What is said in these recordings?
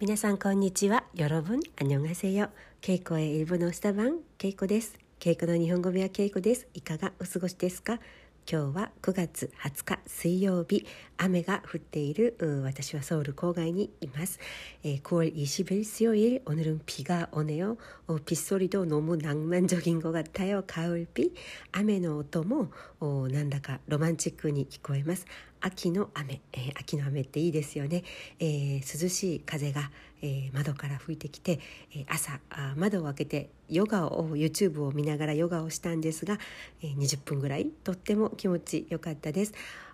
皆さんこんにちは。여러분안녕하세 요。 ケイコへ일본어スタバンケイコです。ケイコの日本語部屋ケイコです。いかがお過ごしですか今日は9月20日水曜日雨が降っている私はソウル郊外にいます、えー、9월20일 수요일 오늘은 비가 오네요 어, 빗소리도 너무 낭만적인 것 같아요 가을비雨の音もなんだかロマンチックに聞こえます 秋の雨、えー、秋の雨っていいですよね、えー、涼しい風が、えー、窓から吹いてきて、え朝あ窓を開けてヨガを YouTube を見ながらヨガをしたんですが、え20分ぐらいとっても気持ちよかったです。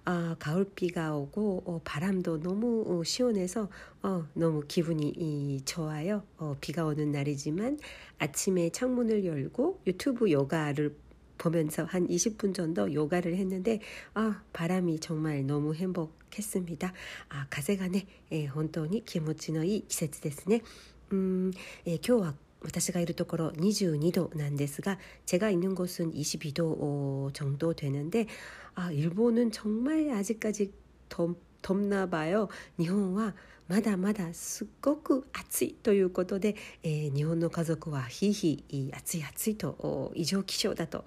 아, 가을비가 오고 어, 바람도 너무 어, 시원해서 어, 너무 기분이 이, 좋아요. 어, 비가 오는 날이지만 아침에 창문을 열고 유튜브 요가를 보면서 한 20분 정도 요가를 했는데 아 바람이 정말 너무 행복했습니다. 아 가세가네 예, 本当に気持ちのいい季節ですね。うん、 예, 今日は私がいるところ22度なんですが제가있는곳은22도 정도 되는데 아 일본은 정말 아직까지 덥, 덥나 봐요. 일본은 まだまだすっごく暑いということで、えー、日本の家族はひいひい暑い暑いと異常気象だと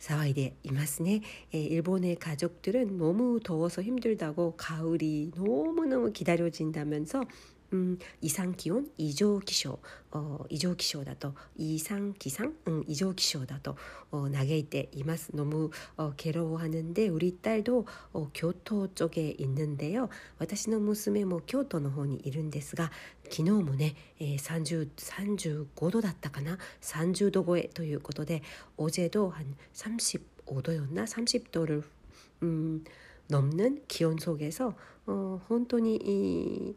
騒いでいますね。えー、일본의가족들은너무더워서힘들다고가을이너무너무기다려진다면서 음, 이상 기온 이조 기쇼 어, 이조 기쇼だと 이상 기상 음, 이조 기쇼だと 어, 나게て 이마스 너무 어, 괴로워하는데 우리 딸도 어, 교토 쪽에 있는데요. 私の娘も 교토の方にいるんですが 昨日もね、 30, 35度だったかな 30도 超えということで 어제도 한 35도였나 30도를 음, 넘는 기온 속에서 어, 本当に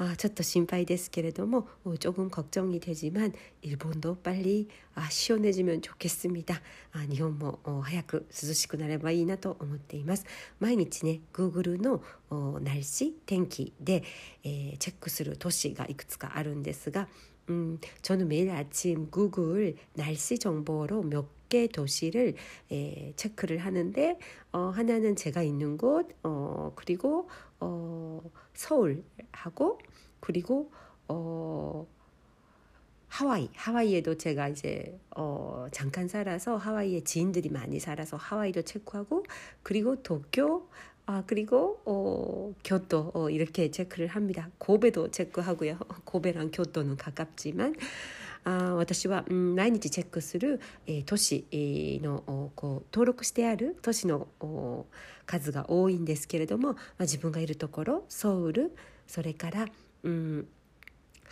아, ちょっと心配ですけれども 조금 걱정이 되지만 일본도 빨리 아, 시원해지면 좋겠습니다. 아, 일본も 어, 早く涼しくなればいいなと思っています。毎日ね Googleの 어, 날씨, 天気で、えー、チェックする都市がいくつかあるんですが 음, 저는 매일 아침 구글 날씨 정보로 몇 개 도시를 에, 체크를 하는데 어, 하나는 제가 있는 곳 어, 그리고 어, 서울하고 그리고 어, 하와이 하와이에도 제가 이제 어, 잠깐 살아서 하와이에 지인들이 많이 살아서 하와이도 체크하고 그리고 도쿄 아 그리고 어, 교토 어, 이렇게 체크를 합니다. 고베도 체크하고요. 고베랑 교토는 가깝지만 あ私は、うん、毎日チェックする、えー、都市のこう登録してある都市の数が多いんですけれども、まあ、自分がいるところソウルそれから、うん、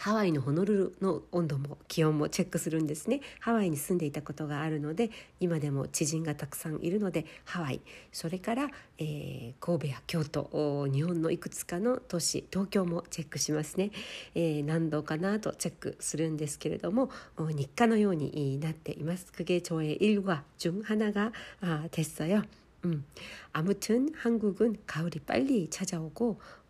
ハワイのホノルルの温度も気温もチェックするんですねハワイに住んでいたことがあるので今でも知人がたくさんいるのでハワイそれから、えー、神戸や京都日本のいくつかの都市東京もチェックしますね、えー、何度かなとチェックするんですけれども日課のようになっています그게저의일과중하나가됐어요 음, 아무튼 한국은 가을이 빨리 찾아오고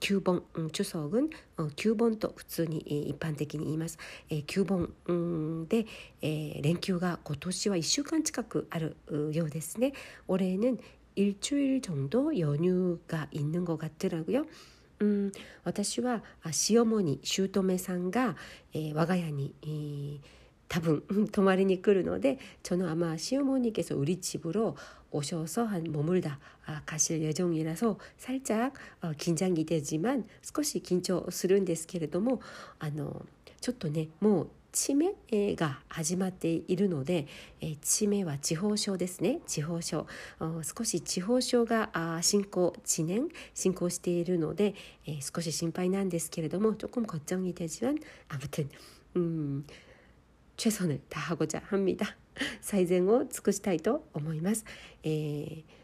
9번 음, 추석은 어, 9번도 普通に 일반的に 言います. 에, 9번 음, 데 에, 連休が 今年は 1週間 近くあるようですね. 올해는 일주일 정도 연휴가 있는 것 같더라고요. 음, 私は시어머니姑さんが、えー、我が家に、えー 多分 泊まりに 来るので 저는 아마 시어머니께서 우리 집으로 오셔서 한 머물다 아, 가실 예정이라서 살짝 어, 긴장이 되지만 少し緊張するんですけれどもあのちょっとねもう 치매가 始まっているので、えー、치매와地方症ですね地方症어少し地方症が進行진행進行しているので、えー、少し心配なんですけれども조금걱정이되지만아무튼 음 최선을 다하고자 합니다. 最善を尽くしたいと思います。えー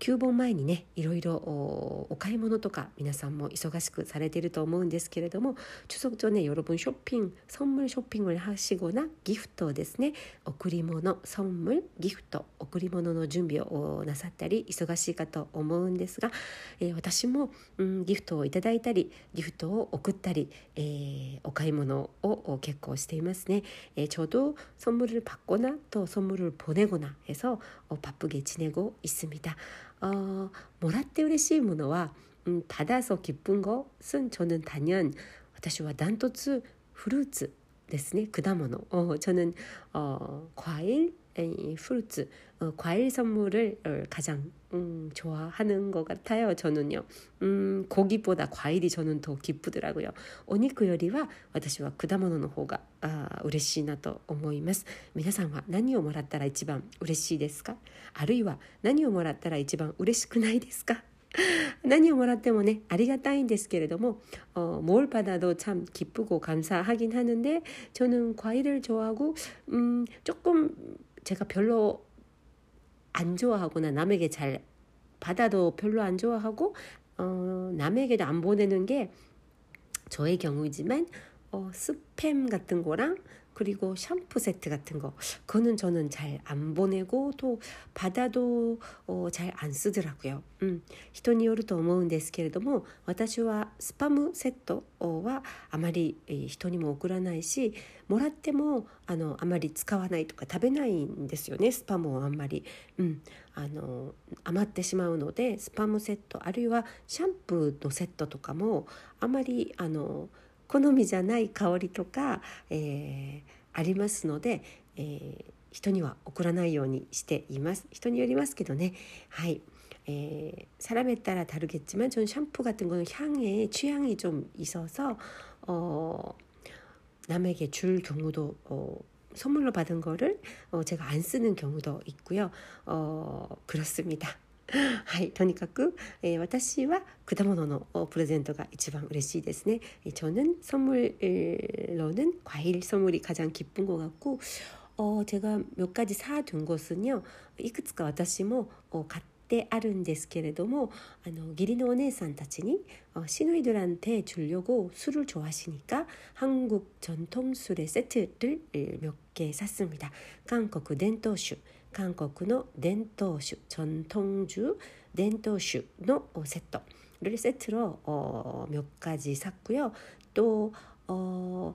旧盆前にねいろいろお買い物とか皆さんも忙しくされていると思うんですけれども추석전에여러분쇼핑선물쇼핑을하시거나ギフトですね贈り物선물ギフト贈り物の準備をなさったり忙しいかと思うんですが、えー、私も、うん、ギフトをいただいたりギフトを送ったり、えー、お買い物を結構していますね。えー、저도선물을받거나또선물을보내거나해서바쁘게지내고있습니다 어, 뭐라って 嬉しい ものは 음, 받아서 기쁜 것은 저는 단연 私はダントツ 프루츠 ですね果物 어, 저는 어, 과일 프루츠 어, 과일 선물을 어, 가장 음, 좋아하는 것 같아요. 저는요. 음, 고기보다 과일이 저는 더 기쁘더라고요. 오니크 요리와 私は果物の方が 아, 嬉しいなと思います皆さんは何をもらったら一番嬉しいですかあるいは何をもらったら一番嬉しくないですか何をもらってもねありがたいんですけれども어 뭘 받아도 참 기쁘고 감사하긴 하는데 저는 과일을 좋아하고 음 조금 제가 별로 안 좋아하거나 남에게 잘 받아도 별로 안 좋아하고 어, 남에게도 안 보내는 게 저의 경우이지만 어, 스팸 같은 거랑 그리고 샴푸 세트 같은 거 그거는 저는 잘 안 보내고 또 받아도 어, 잘 안 쓰더라고요. 음, 人によると思うんですけれども私はスパム 세트は あまり、えー、人にも送らないしもらってもあのあまり使わないとか食べないんですよねスパムをあんまり、うん、あの余ってしまうのでスパムセットあるいはシャンプーのセットとかもあまりあの 好みじゃない香りとか、えー、ありますので、えー、人には送らないようにしています人によりますけどねはい에 사람에 따라 다르겠지만 저는 샴푸 같은 거는 향에 취향이 좀 있어서 어 남에게 줄 경우도 어 선물로 받은 거를 어 제가 안 쓰는 경우도 있고요. 어 그렇습니다. はい、とにかく、えー、私は果物のプレゼントが一番嬉しいですね。저는선물로는과일선물이가장기쁜것같고어제가몇가지사둔것은요いくつか私も買ってあるんですけれどもあの義理のお姉さんたちにシノイドランテ주려고술을좋아하시니까한국전통술의세트를몇개샀습니다韓国伝統酒 韓国の伝統酒전통주伝統酒のセット를세트로어몇가지샀고요또어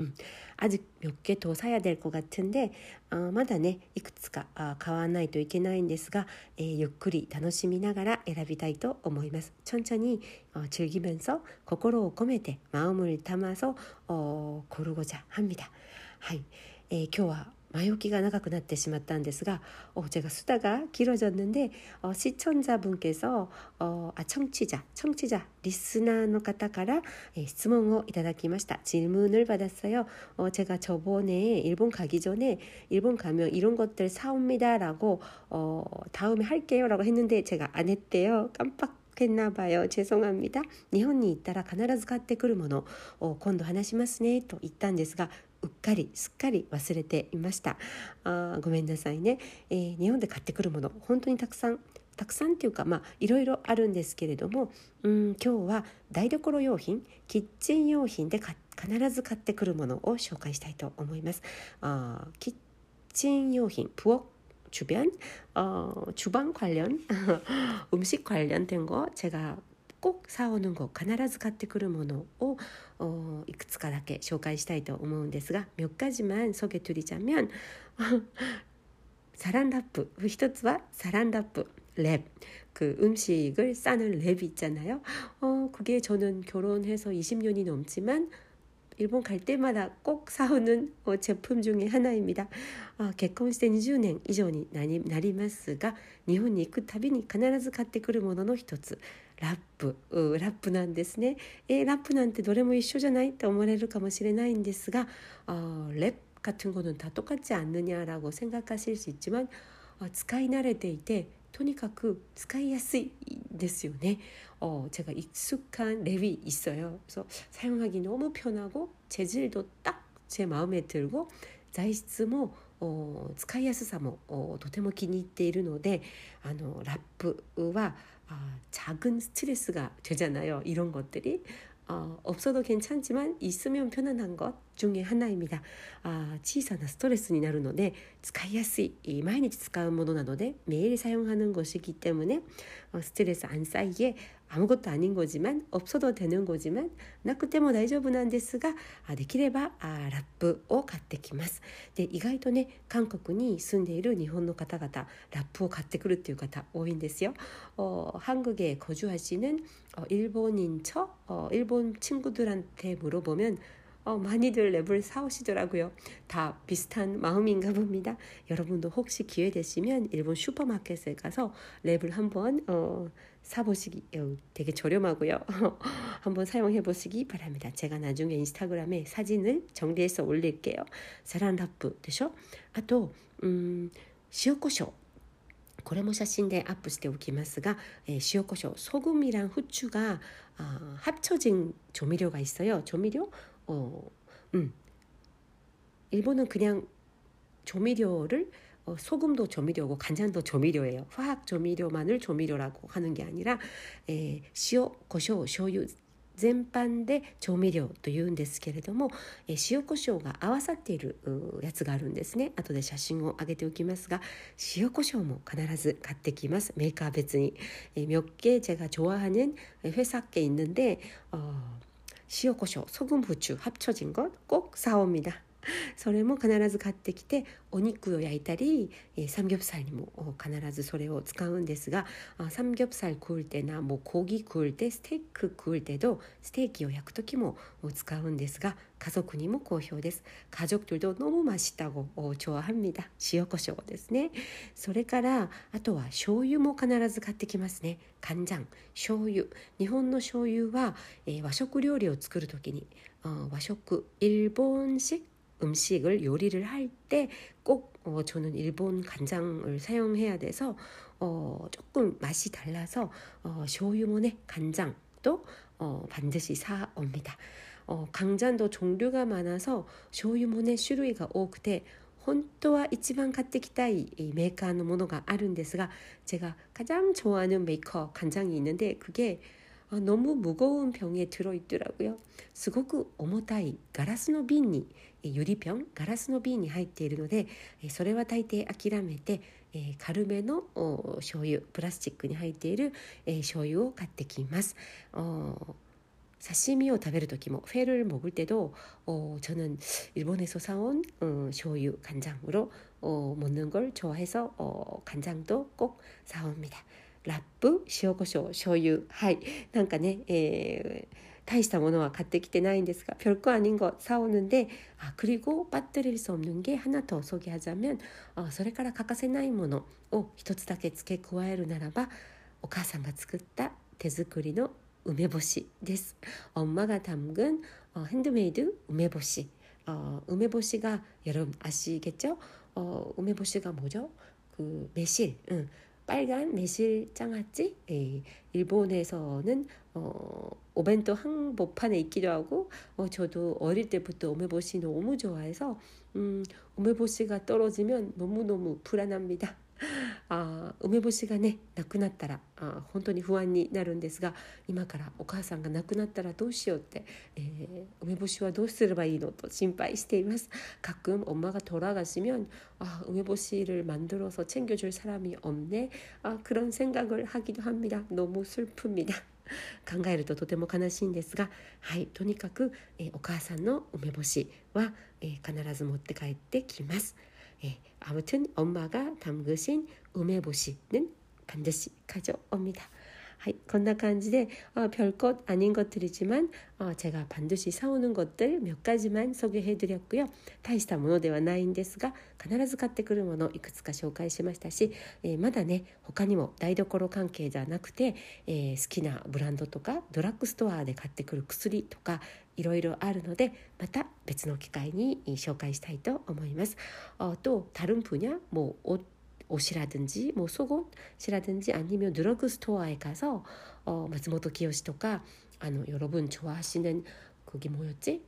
음, 아직 몇 개 더 사야 될 것 같은데 어, まだねいくつか 아, 買わないといけないんですが、えー、ゆっくり楽しみながら選びたいと思います 천천히 어, 즐기면서 心を込めて 마음을 담아서 어, 고르고자 합니다. はい、えー、今日は 마요기가 長くなってしまったんですが 어, 제가 수다가 길어졌는데 어, 시청자분께서 어, 아 청취자 청취자 리스나の方から 예, 質問をいただきました 질문을 받았어요. 어, 제가 저번에 일본 가기 전에 일본 가면 이런 것들 사옵니다라고 어, 다음에 할게요라고 했는데 제가 안 했대요. 깜빡 했나봐요. 죄송합니다. 日本に行ったら必ず買ってくるものを今度話しますねと言ったんですが うっかりすっかり忘れていましたあごめんなさいね、えー、日本で買ってくるもの本当にたくさんたくさんっていうかまあいろいろあるんですけれどもうん今日は台所用品キッチン用品で必ず買ってくるものを紹介したいと思いますあキッチン用品プオ주변어주방관련음식관련된거제가 꼭 사오는 거, 必ず買ってくるものを 어, いくつかだけ 紹介したいと思うんですが몇 가지만 소개드리자면 사란 라프 1つは 사란 라프 랩. 그 음식을 싸는 랩이 있잖아요. 어, 그게 저는 결혼해서 20년이 넘지만 일본 갈 때마다 꼭 사오는 어, 제품 중에 하나입니다. 아, 결혼して 20年 이전이 나리ますが 일본 に行くたびに必ず買ってくるものの一つ ラップラップなんですね。えラップなんてどれも一緒じゃないと思われるかもしれないんですが어 랩 같은 거는 다 똑같지 않느냐라고 생각하실 수 있지만 어, 使い慣れていてとにかく使いやすいですよね. 어, 제가 익숙한 랩이 있어요. 그래서 사용하기 너무 편하고 재질도 딱 제 마음에 들고材質も 어, 使いやすさもとても気に入っているのであのラップは 아, 작은 스트레스가 되잖아요. 이런 것들이 어, 없어도 괜찮지만 있으면 편안한 것 중에 하나입니다. 아, 小さなストレスになるので使いやすい毎日使うものなので매일 사용하는 것이기 때문에 어, 스트레스 안 쌓이게 아무것도 아닌 거지만 없어도 되는 거지만 なくても大丈夫なんですがあできればあラップを買ってきますで意外とね韓国に住んでいる日本の方々ラップを買ってくるっていう方多いんですよ 어, 일본인 척 어, 일본 친구들한테 물어보면 어, 많이들 랩을 사오시더라고요. 다 비슷한 마음인가 봅니다. 여러분도 혹시 기회 되시면 일본 슈퍼마켓에 가서 랩을 한번 어, 사보시기 어, 되게 저렴하고요. 한번 사용해 보시기 바랍니다. 제가 나중에 인스타그램에 사진을 정리해서 올릴게요. 사란 라프 되죠? 아또 음, 시오코쇼 これも写真でアップしておきますが、えー、塩コショウソグミ랑 후추가 아, 합쳐진 조미료가 있어요. 조미료? 어, 음, 일본은 그냥 조미료를 어, 소금도 조미료고 간장도 조미료예 요. 화학 조미료만을 조미료라고 하는 게 아니라 에, 시 오, 고 쇼, 쇼유全般で調味料というんですけれども、え塩コショウが合わさっているやつがあるんですね後で写真を上げておきますが塩コショウも必ず買ってきますメーカー別にえ몇개제가좋아하는회사께있는데 어 시어코쇼 소금, 부추 합쳐진 것 꼭 사옵니다. それも必ず買ってきてお肉を焼いたり、えー、サムギョプサルにも必ずそれを使うんですがあサムギョプサル食うてなもう고기食うてステーキ食うてどステーキを焼く時も使うんですが家族にも好評です가족들도너무맛있다고좋아합니다塩コショウですねそれからあとは醤油も必ず買ってきますね간장醤油日本の醤油は、えー、和食料理を作る時に和食일본식 음식을 요리를 할 때꼭 어, 저는 일본 간장을 사용해야 돼서 어, 조금 맛이 달라서 어, 쇼유몬의 간장도 어, 반드시 사옵니다. 어, 강잔도 종류가 많아서 쇼유몬의種類が 多くて 本当は 이치반 買ってきたい 메이커의 ものがあるんですが 제가 가장 좋아하는 메이커 간장이 있는데 그게 아, 너무 무거운 병에 들어있더라고요. すごく重たい 가라스노 빈이 유리병 가라스노 빈이 入っているのでそれは大抵諦めて 가르메노 어, 醤油 플라스틱に 入っている醤油を買ってきます. 어, 사시미를 食べる時も회를 먹을 때도 어, 저는 일본에서 사온 어, 쇼유 간장으로 어, 먹는 걸 좋아해서 어, 간장도 꼭 사옵니다. ラップ塩コショウ醤油はいなんかね、えー、 大したものは買ってきてないんですが별거아닌거사오는데아그리고빠뜨릴수없는게하나더소개하자면それから欠かせないものを一つだけ付け加えるならばお母さんが作った手作りの梅干しです。엄마가담근어핸드메이드梅干し어梅干しが여러분아시겠죠어梅干しが뭐죠그매실 응. 빨간 매실 장아찌 예, 일본에서는 어, 오벤토 항복판에 있기도 하고 어, 저도 어릴 때부터 오메보시 너무 좋아해서 음, 오메보시가 떨어지면 너무너무 불안합니다. あ梅干しがねなくなったらあ本当に不安になるんですが今からお母さんが亡くなったらどうしようって、えー、梅干しはどうすればいいのと心配しています。가끔엄마가돌아가시면아梅干し를만들어서챙겨줄사람이없네아그런생각을하기도합니다 너무슬픕니다考えるととても悲しいんですが、はい、とにかく、えー、お母さんの梅干しは、えー、必ず持って帰ってきます。 예, 아무튼 엄마가 담그신 음해보시는 반드시 가져옵니다. はい, こんな感じで 어, 별것 아닌 것들이지만 어, 제가 반드시 사오는 것들 몇 가지만 소개해드렸고요. 大したものではないんですが必ず買ってくるものいくつか紹介しましたし、えー、まだね他にも台所関係じゃなくて、えー、好きなブランドとかドラッグストアで買ってくる薬とかいろいろあるのでまた別の機会に紹介したいと思います。 어, 또 다른 분야 뭐 옷, 옷이라든지 뭐 속옷이라든지 아니면 드러그 스토어에 가서 어, 마츠모토 기요시とか 아, 여러분 좋아하시는 그게 뭐였지?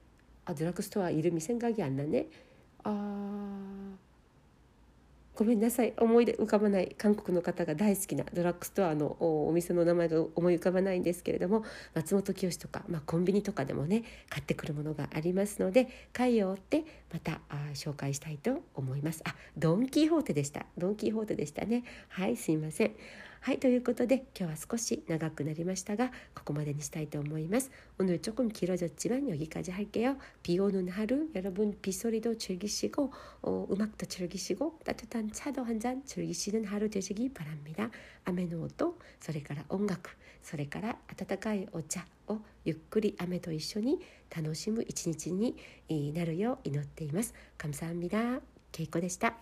아, 드러그 스토어 이름이 생각이 안 나네. 아, ごめんなさい。思い出浮かばない韓国の方が大好きなドラッグストアのお店の名前が思い浮かばないんですけれども松本清とか、まあ、コンビニとかでもね買ってくるものがありますので回を追ってまたあ紹介したいと思います。あドン・キホーテでした。ドン・キホーテでしたね。はいすいません。はいということで今日は少し長くなりましたがここまでにしたいと思います오늘조금길어졌지만여기까지할게요비오는하루여러분빗소리도즐기시고어음악도즐기시고따뜻한차도한잔즐기시는하루되시기바랍니다雨の音それから音楽それから温かいお茶をゆっくり雨と一緒に楽しむ一日になるよう祈っています。감사합니다。けいこでした。